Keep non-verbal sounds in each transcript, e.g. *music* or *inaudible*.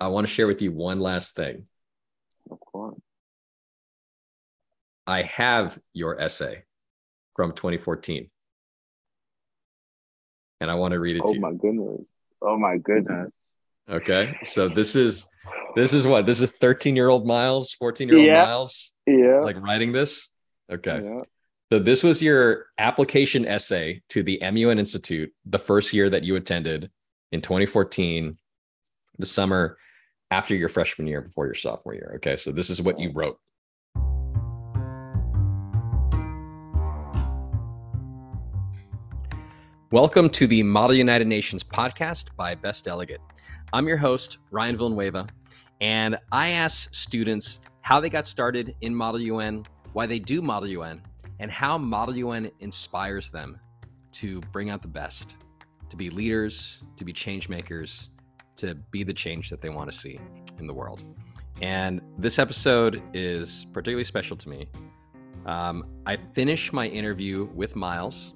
I want to share with you one last thing. Of course. I have your essay from 2014. And I want to read it Oh to you. my goodness. Oh my goodness. Okay. So this is this is what? This is 13-year-old Miles, 14-year-old Yeah. Miles Yeah. like writing this? Okay. Yeah. So this was your application essay to the MUN Institute the first year that you attended in 2014, the summer after your freshman year, before your sophomore year. Okay, so this is what you wrote. Welcome to the Model United Nations podcast by Best Delegate. I'm your host, Ryan Villanueva, and I ask students how they got started in Model UN, why they do Model UN, and how Model UN inspires them to bring out the best, to be leaders, to be change makers, to be the change that they want to see in the world. And this episode is particularly special to me. Um, I finished my interview with Miles,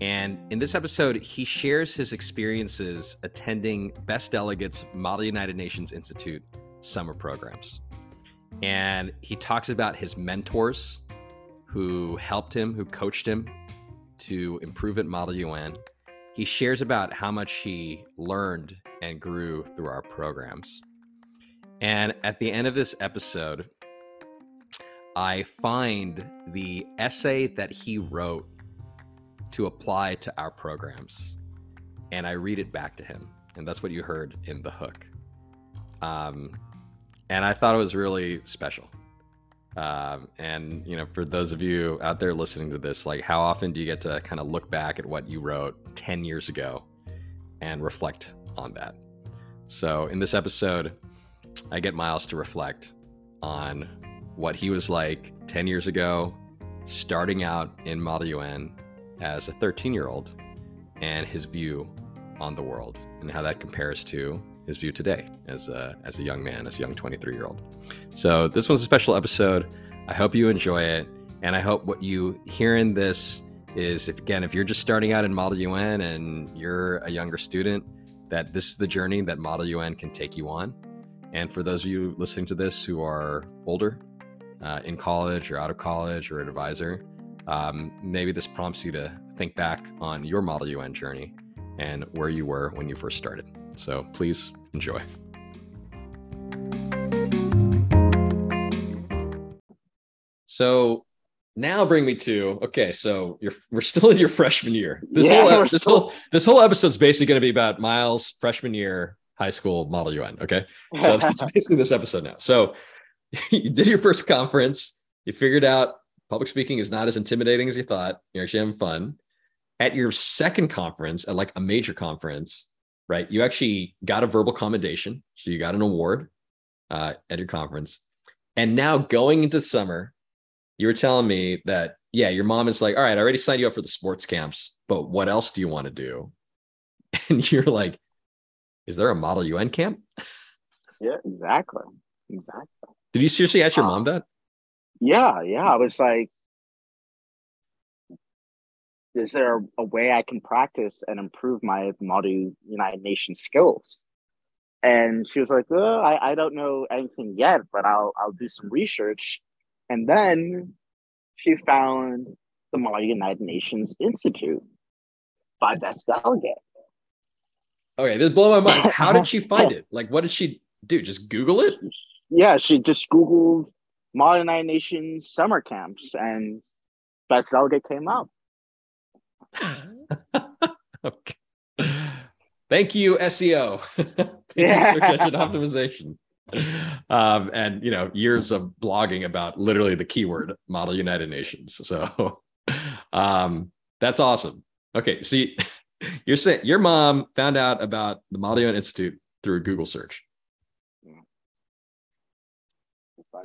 and in this episode, he shares his experiences attending Best Delegates Model United Nations Institute summer programs. And he talks about his mentors who helped him, who coached him to improve at Model UN. He shares about how much he learned and grew through our programs. And at the end of this episode, I find the essay that he wrote to apply to our programs. And I read it back to him. And that's what you heard in the hook. Um, and I thought it was really special. Um, and you know, for those of you out there listening to this, like how often do you get to kind of look back at what you wrote 10 years ago and reflect on that? So in this episode, I get Miles to reflect on what he was like 10 years ago, starting out in Model UN as a 13 year old, and his view on the world, and how that compares to his view today as a, as a young man, as a young 23 year old. So this one's a special episode. I hope you enjoy it, and I hope what you hear in this is, if again, if you're just starting out in Model UN and you're a younger student, that this is the journey that Model UN can take you on. And for those of you listening to this who are older, uh, in college or out of college or an advisor, um, maybe this prompts you to think back on your Model UN journey and where you were when you first started. So please enjoy. So now bring me to okay. So you're we're still in your freshman year. This Yeah, whole this still- whole this whole episode's basically going to be about Miles freshman year high school Model UN. Okay, so *laughs* that's basically this episode now. So *laughs* you did your first conference. You figured out public speaking is not as intimidating as you thought. You're actually having fun. At your second conference, at like a major conference, right? You actually got a verbal commendation. So you got an award uh, at your conference. And now going into summer, you were telling me that, yeah, your mom is like, all right, I already signed you up for the sports camps, but what else do you want to do? *laughs* And you're like, is there a Model UN camp? yeah, exactly. Exactly. Did you seriously ask your mom that? Yeah, yeah. I was like, is there a way I can practice and improve my Model United Nations skills? And she was like, oh, I, I don't know anything yet, but I'll I'll do some research. And then she found the Model United Nations Institute by Best Delegate. Okay, this blow my mind. *laughs* How did she find it? Like, what did she do? Just Google it? Yeah, she just Googled Model United Nations summer camps and Best Delegate came up. *laughs* okay. Thank you, SEO. *laughs* Thank Yeah. you, search engine optimization. Um, and you know, years of blogging about literally the keyword model United Nations. So *laughs* um, that's awesome. Okay, see, you're saying your mom found out about the Model UN Institute through a Google search.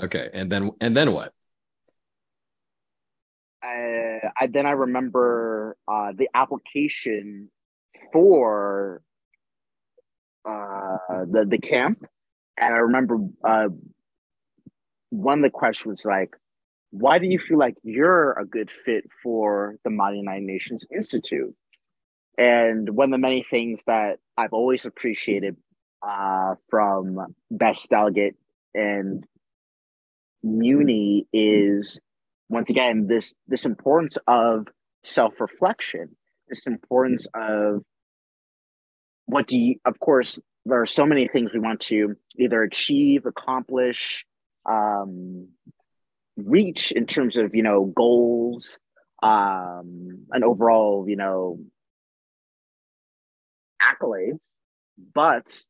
Okay, and then and then what? I, then I remember uh, the application for uh, the the camp, and I remember uh, one of the questions was like, "Why do you feel like you're a good fit for the Model United Nations Institute?" And one of the many things that I've always appreciated uh, from Best Delegate and Muni is once again this this importance of self reflection, this importance of what do you, of course, there are so many things we want to either achieve, accomplish, um, reach in terms of, you know, goals, um, and overall, you know, accolades. But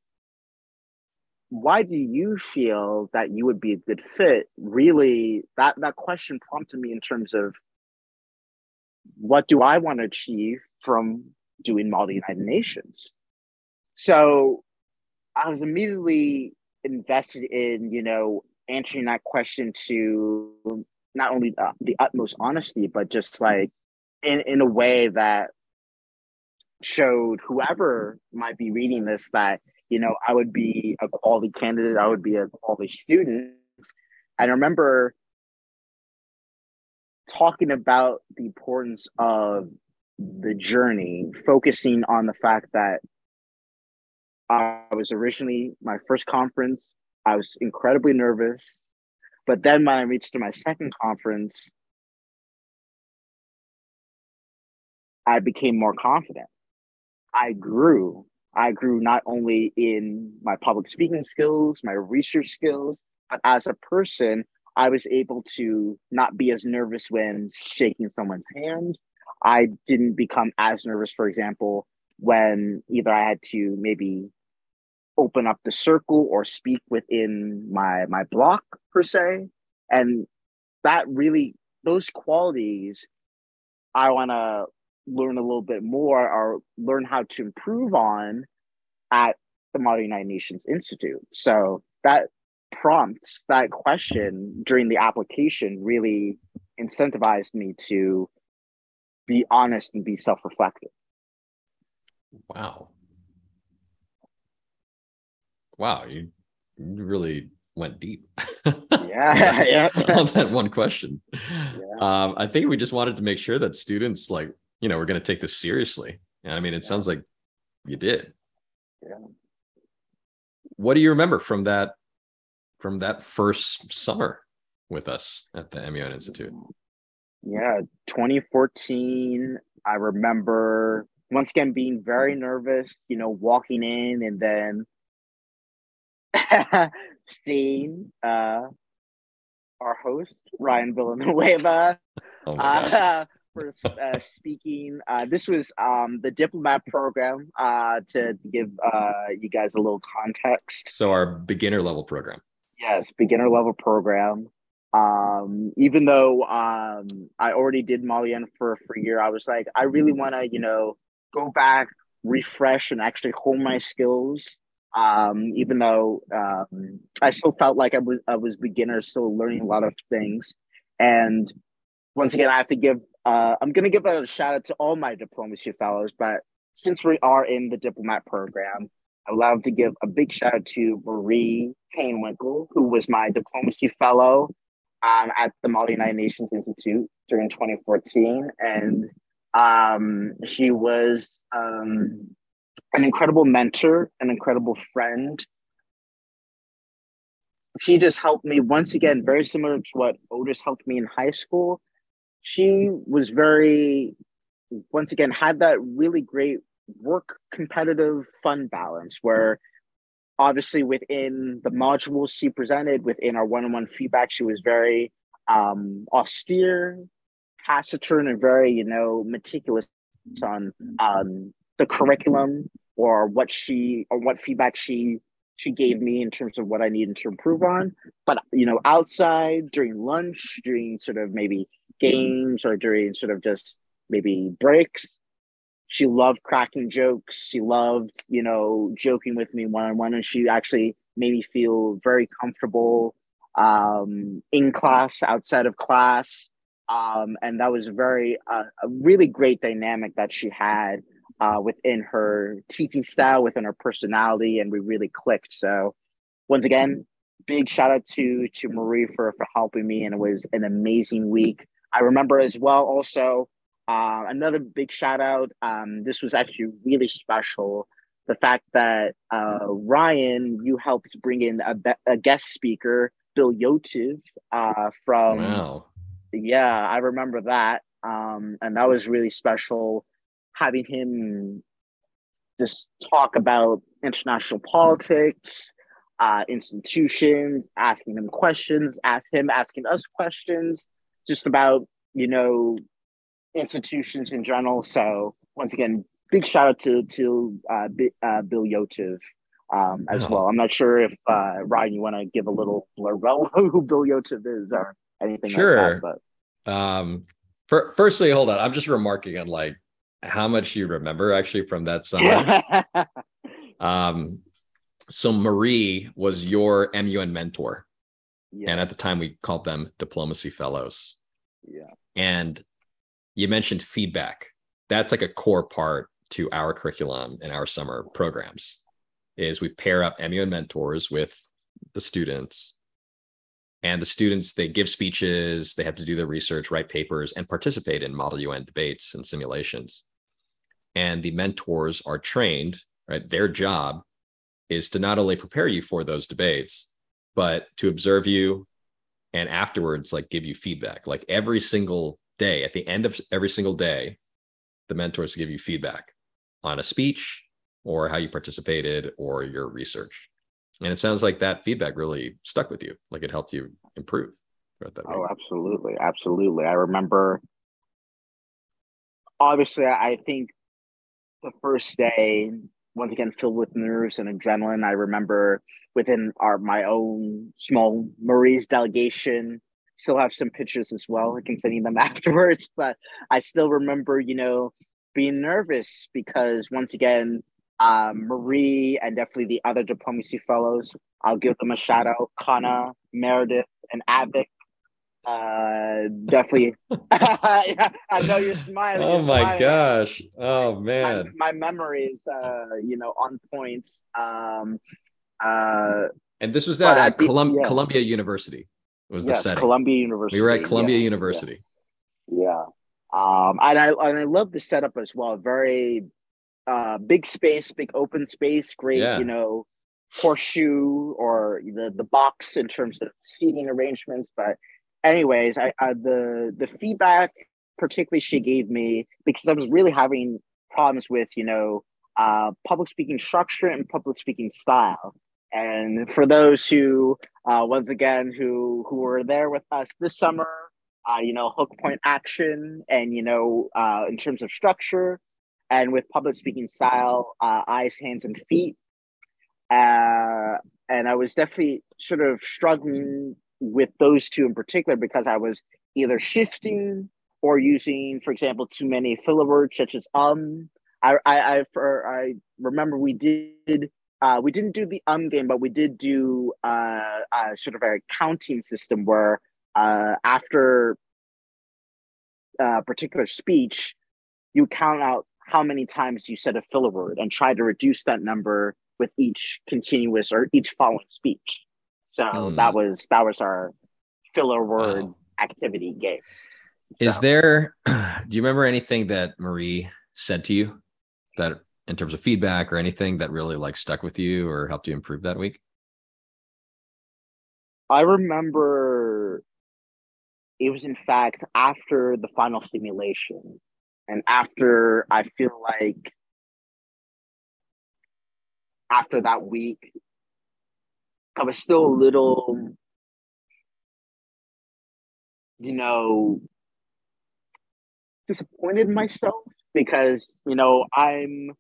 why do you feel that you would be a good fit? Really, that that question prompted me in terms of what do I want to achieve from doing Model United Nations? So I was immediately invested in, you know, answering that question to not only uh, the utmost honesty, but just like in, in a way that showed whoever might be reading this that, you know, I would be a quality candidate, I would be a quality student. And I remember talking about the importance of the journey, focusing on the fact that I was originally my first conference. I was incredibly nervous. But then when I reached to my second conference, I became more confident. I grew. I grew not only in my public speaking skills, my research skills, but as a person, I was able to not be as nervous when shaking someone's hand. I didn't become as nervous, for example, when either I had to maybe open up the circle or speak within my my block per se. And that really those qualities I want to learn a little bit more or learn how to improve on at the Model United Nations Institute. So that prompts that question during the application really incentivized me to be honest and be self-reflective wow wow you, you really went deep *laughs* yeah, yeah. on that one question yeah. um, i think we just wanted to make sure that students like you know we're going to take this seriously. I mean it sounds like you did. Yeah. What do you remember from that from that first summer with us at the MUN Institute? Yeah, 2014. I remember once again being very nervous, you know, walking in and then *laughs* seeing uh, our host, Ryan Villanueva, *laughs* oh uh, for uh, speaking. Uh, this was um, the diplomat program uh, to, to give uh, you guys a little context. So, our beginner level program. Yes, beginner level program. Um, even though um, I already did Model for for a year, I was like, I really want to, you know, go back, refresh, and actually hone my skills. Um, even though um, I still felt like I was I was beginner, still learning a lot of things. And once again, I have to give. Uh, I'm going to give a shout out to all my diplomacy fellows, but since we are in the diplomat program, I would love to give a big shout out to Marie Painwinkle, who was my diplomacy fellow um, at the Model United Nations Institute during 2014. And um, she was um, an incredible mentor, an incredible friend. She just helped me once again, very similar to what Otis helped me in high school. She was very, once again, had that really great work competitive fun balance where obviously within the modules she presented within our one-on-one feedback she was very um, austere taciturn and very you know meticulous on um, the curriculum or what she or what feedback she she gave me in terms of what I needed to improve on. But you know, outside during lunch, during sort of maybe games or during sort of just maybe breaks, she loved cracking jokes. She loved, you know, joking with me one on one, and she actually made me feel very comfortable um, in class, outside of class, um, and that was very uh, a really great dynamic that she had uh, within her teaching style, within her personality, and we really clicked. So, once again, big shout out to to Marie for for helping me, and it was an amazing week. I remember as well also uh, another big shout out. Um, this was actually really special. the fact that uh, Ryan, you helped bring in a, a guest speaker, Bill Yotive, uh, from. Wow. Yeah, I remember that. Um, and that was really special having him just talk about international politics, uh, institutions, asking him questions, ask him asking us questions, just about you know institutions in general. So once again, big shout out to to uh, B, uh, Bill Yotive um, as oh. well. I'm not sure if uh, Ryan, you want to give a little blurb about *laughs* who Bill Yotive is or anything sure. like that. But um, for, firstly, hold on. I'm just remarking on like how much you remember actually from that summer. *laughs* um, so Marie was your MUN mentor. Yeah. And at the time we called them diplomacy fellows. Yeah. And you mentioned feedback. That's like a core part to our curriculum and our summer programs is we pair up MUN mentors with the students and the students they give speeches they have to do their research write papers and participate in model un debates and simulations and the mentors are trained right their job is to not only prepare you for those debates but to observe you and afterwards like give you feedback like every single day at the end of every single day the mentors give you feedback on a speech or how you participated or your research. And it sounds like that feedback really stuck with you, like it helped you improve throughout that. Oh, absolutely. Absolutely. I remember, obviously, I think the first day, once again, filled with nerves and adrenaline. I remember within our my own small Marie's delegation, still have some pictures as well. I can send you them *laughs* afterwards, but I still remember, you know, being nervous because once again, um, Marie and definitely the other diplomacy fellows, I'll give them a shout out. Kana, Meredith, and Avic. Uh, definitely. yeah, *laughs* *laughs* I know you're smiling. Oh you're my smiling. gosh! Oh man, my, my memory is, uh, you know, on point. Um, uh, and this was at, at Colum- yeah. Columbia University. Was the yes, setting? Columbia University. We were at Columbia yeah, University. yeah. Um, and I and I love the setup as well. Very uh, big space, big open space, great, yeah. you know, horseshoe or the the box in terms of seating arrangements. But anyways, I, I the the feedback particularly she gave me because I was really having problems with you know uh, public speaking structure and public speaking style. And for those who, uh, once again, who who were there with us this summer, uh, you know, hook point action, and you know, uh, in terms of structure, and with public speaking style, uh, eyes, hands, and feet. Uh, and I was definitely sort of struggling with those two in particular because I was either shifting or using, for example, too many filler words such as um. I I I, for, I remember we did uh, we didn't do the um game, but we did do uh, uh, sort of a counting system where uh, after a particular speech, you count out how many times you said a filler word and try to reduce that number with each continuous or each following speech. So mm. that was that was our filler word wow. activity game. Is so. there *clears throat* do you remember anything that Marie said to you that in terms of feedback or anything that really like stuck with you or helped you improve that week? I remember it was in fact after the final simulation and after I feel like after that week, I was still a little, you know, disappointed in myself because, you know, I'm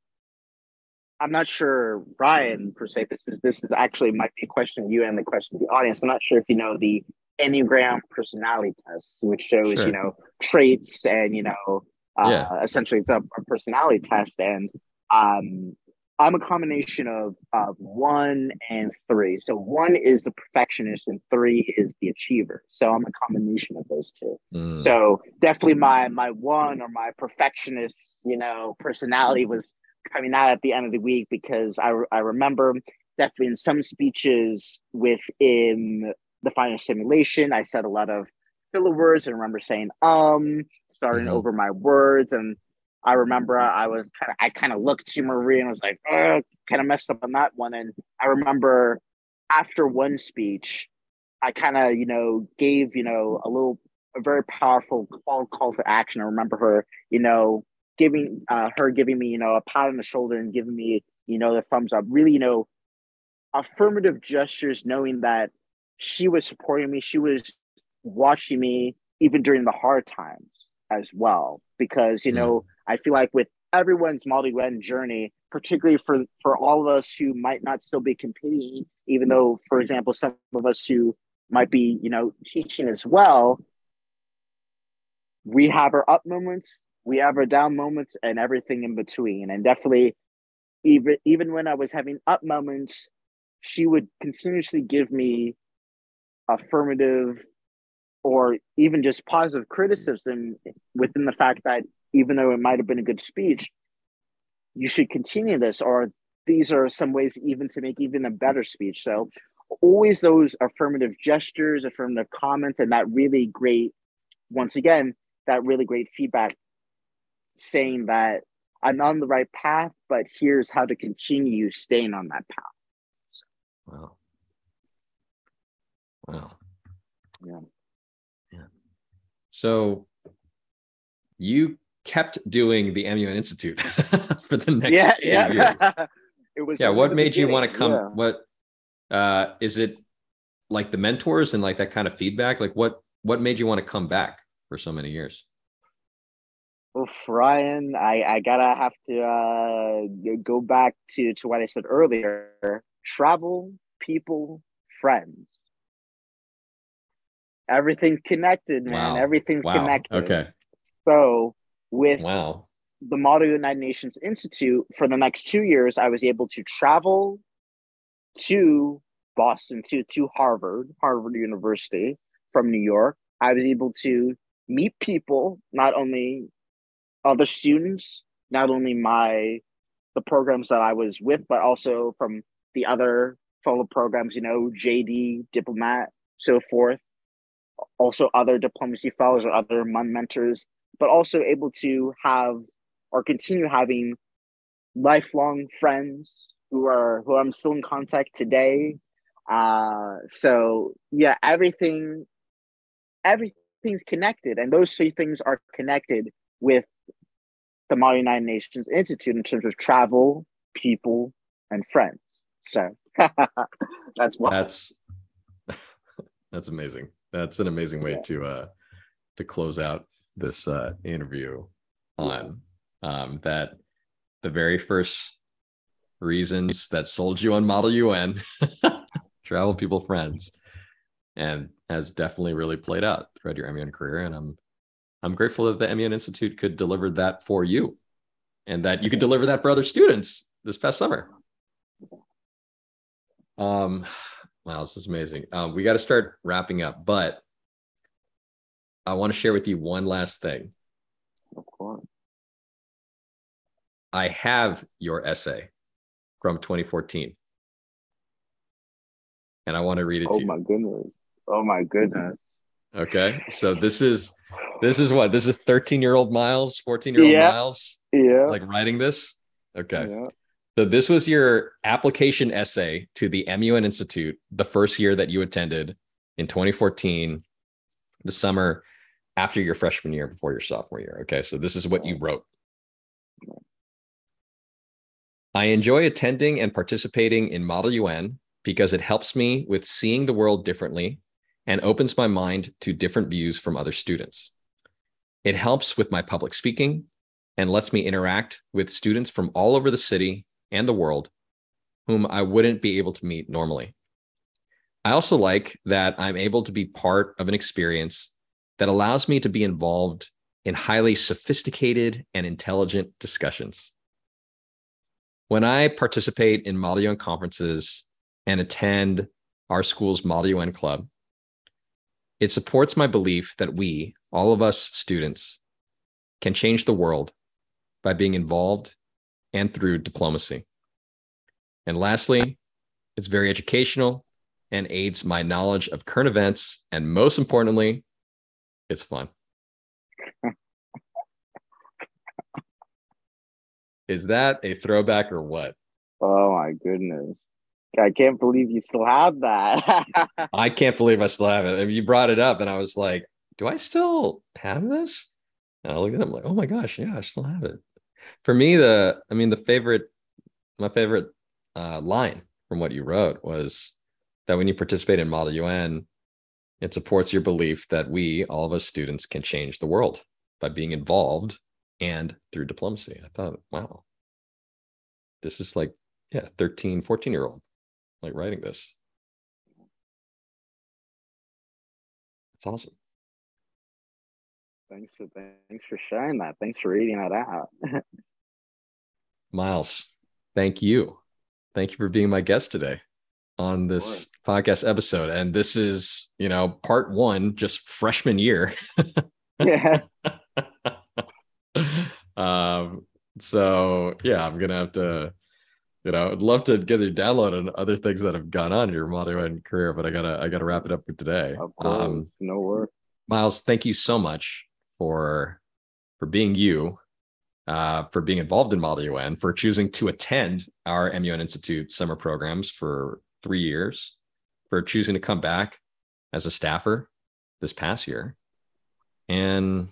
I'm not sure, Ryan, per se, this is this is actually might be a question you and the question of the audience. I'm not sure if you know the Enneagram personality test, which shows, sure. you know, traits and, you know, uh, yeah. Essentially, it's a, a, personality test, and um, I'm a combination of of one and three. So one is the perfectionist, and three is the achiever. So I'm a combination of those two. Mm. So definitely, my my one or my perfectionist, you know, personality was coming out at the end of the week because I I remember definitely in some speeches within the final simulation, I said a lot of filler words and remember saying um starting mm-hmm. over my words and I remember I was kind of I kind of looked to Marie and was like, kind of messed up on that one. And I remember after one speech, I kind of you know gave you know a little a very powerful call call to action. I remember her you know giving uh, her giving me you know a pat on the shoulder and giving me you know the thumbs up. Really you know affirmative gestures, knowing that she was supporting me. She was watching me even during the hard times as well. Because, you mm. know, I feel like with everyone's Model UN journey, particularly for for all of us who might not still be competing, even though, for example, some of us who might be, you know, teaching as well, we have our up moments, we have our down moments, and everything in between. And definitely, even even when I was having up moments, she would continuously give me affirmative or even just positive criticism within the fact that even though it might have been a good speech, you should continue this, or these are some ways even to make even a better speech. So always those affirmative gestures, affirmative comments, and that really great, once again, that really great feedback saying that I'm on the right path, but here's how to continue staying on that path. Wow. Wow. Yeah. Yeah. So you kept doing the MUN Institute *laughs* for the next yeah, two yeah. years. *laughs* it was yeah. What made you want to come? Yeah. What uh is it like the mentors and like that kind of feedback? Like what what made you want to come back for so many years? Well, Ryan, I, I gotta have to uh, go back to, to what I said earlier. Travel, people, friends. Everything's connected, man. Wow. Everything's Wow. connected. Okay. So with Wow. the Model United Nations Institute for the next two years, I was able to travel to Boston, to, to Harvard, Harvard University from New York. I was able to meet people, not only other students, not only my the programs that I was with, but also from the other fellow programs, you know, JD, diplomat, so forth. Also other diplomacy fellows or other MUN mentors, but also able to have or continue having lifelong friends who are who I'm still in contact today. Uh, so yeah, everything, everything's connected, and those three things are connected with the Model United Nations Institute in terms of travel, people, and friends. So *laughs* that's why. That's *laughs* that's amazing. That's an amazing way Yeah. to uh to close out this uh interview on um that the very first reasons that sold you on Model UN *laughs* travel people friends and has definitely really played out throughout your MUN career and I'm I'm grateful that the MUN Institute could deliver that for you and that you could deliver that for other students this past summer. Um, wow, this is amazing. Um, we got to start wrapping up, but I want to share with you one last thing. Of course. I have your essay from 2014, and I want to read it Oh to you. Oh my goodness. Oh my goodness. Okay, so this is this is what this is 13 year old Miles, 14 year old Yeah. Miles, Yeah. like writing this. Okay, Yeah. So this was your application essay to the MUN Institute the first year that you attended in 2014, the summer after your freshman year, before your sophomore year. Okay, so this is what you wrote. I enjoy attending and participating in Model UN because it helps me with seeing the world differently and opens my mind to different views from other students. It helps with my public speaking and lets me interact with students from all over the city and the world whom I wouldn't be able to meet normally. I also like that I'm able to be part of an experience that allows me to be involved in highly sophisticated and intelligent discussions. When I participate in Model UN conferences and attend our school's Model UN club, it supports my belief that we, all of us students, can change the world by being involved and through diplomacy. And lastly, it's very educational and aids my knowledge of current events. And most importantly, it's fun. *laughs* Is that a throwback or what? Oh my goodness. I can't believe you still have that. *laughs* I can't believe I still have it. I mean, you brought it up and I was like, do I still have this? And I looked at it, I'm like, oh my gosh, yeah, I still have it. For me, the I mean, the favorite, my favorite uh, line from what you wrote was that when you participate in Model UN, it supports your belief that we, all of us students, can change the world by being involved and through diplomacy. I thought, wow, this is like, yeah, 13, 14 year old, like writing this. It's awesome. Thanks for thanks for sharing that. Thanks for reading that out. *laughs* Miles, thank you. Thank you for being my guest today on this podcast episode. And this is, you know, part one, just freshman year. yeah. *laughs* *laughs* um, so yeah, I'm gonna have to, you know, I'd love to get your download on other things that have gone on in your Model UN career, but I gotta I gotta wrap it up for today. Of course, um, no worries. Miles, thank you so much for for being you, uh, for being involved in Model UN, for choosing to attend our MUN Institute summer programs for three years, for choosing to come back as a staffer this past year. And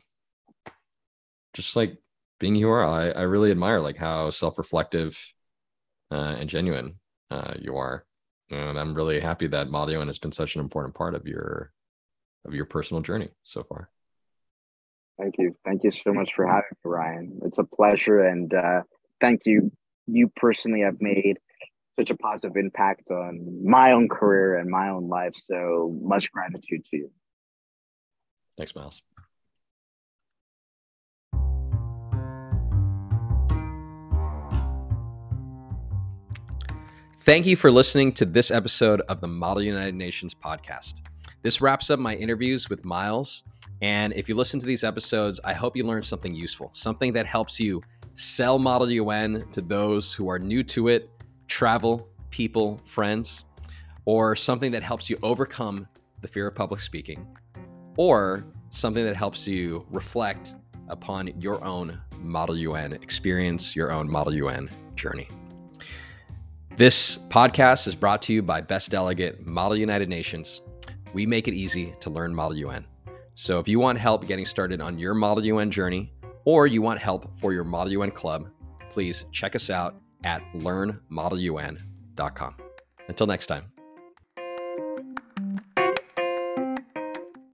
just like being you are, I, I really admire like how self-reflective uh, and genuine uh, you are. And I'm really happy that UN has been such an important part of your of your personal journey so far. Thank you. Thank you so much for having me, Ryan. It's a pleasure. And uh, thank you. You personally have made such a positive impact on my own career and my own life. So much gratitude to you. Thanks, Miles. Thank you for listening to this episode of the Model United Nations podcast. This wraps up my interviews with Miles. And if you listen to these episodes, I hope you learned something useful, something that helps you sell Model UN to those who are new to it travel, people, friends, or something that helps you overcome the fear of public speaking, or something that helps you reflect upon your own Model UN experience, your own Model UN journey. This podcast is brought to you by Best Delegate Model United Nations. We make it easy to learn Model UN. So if you want help getting started on your Model UN journey, or you want help for your Model UN club, please check us out at learnmodelun.com. Until next time.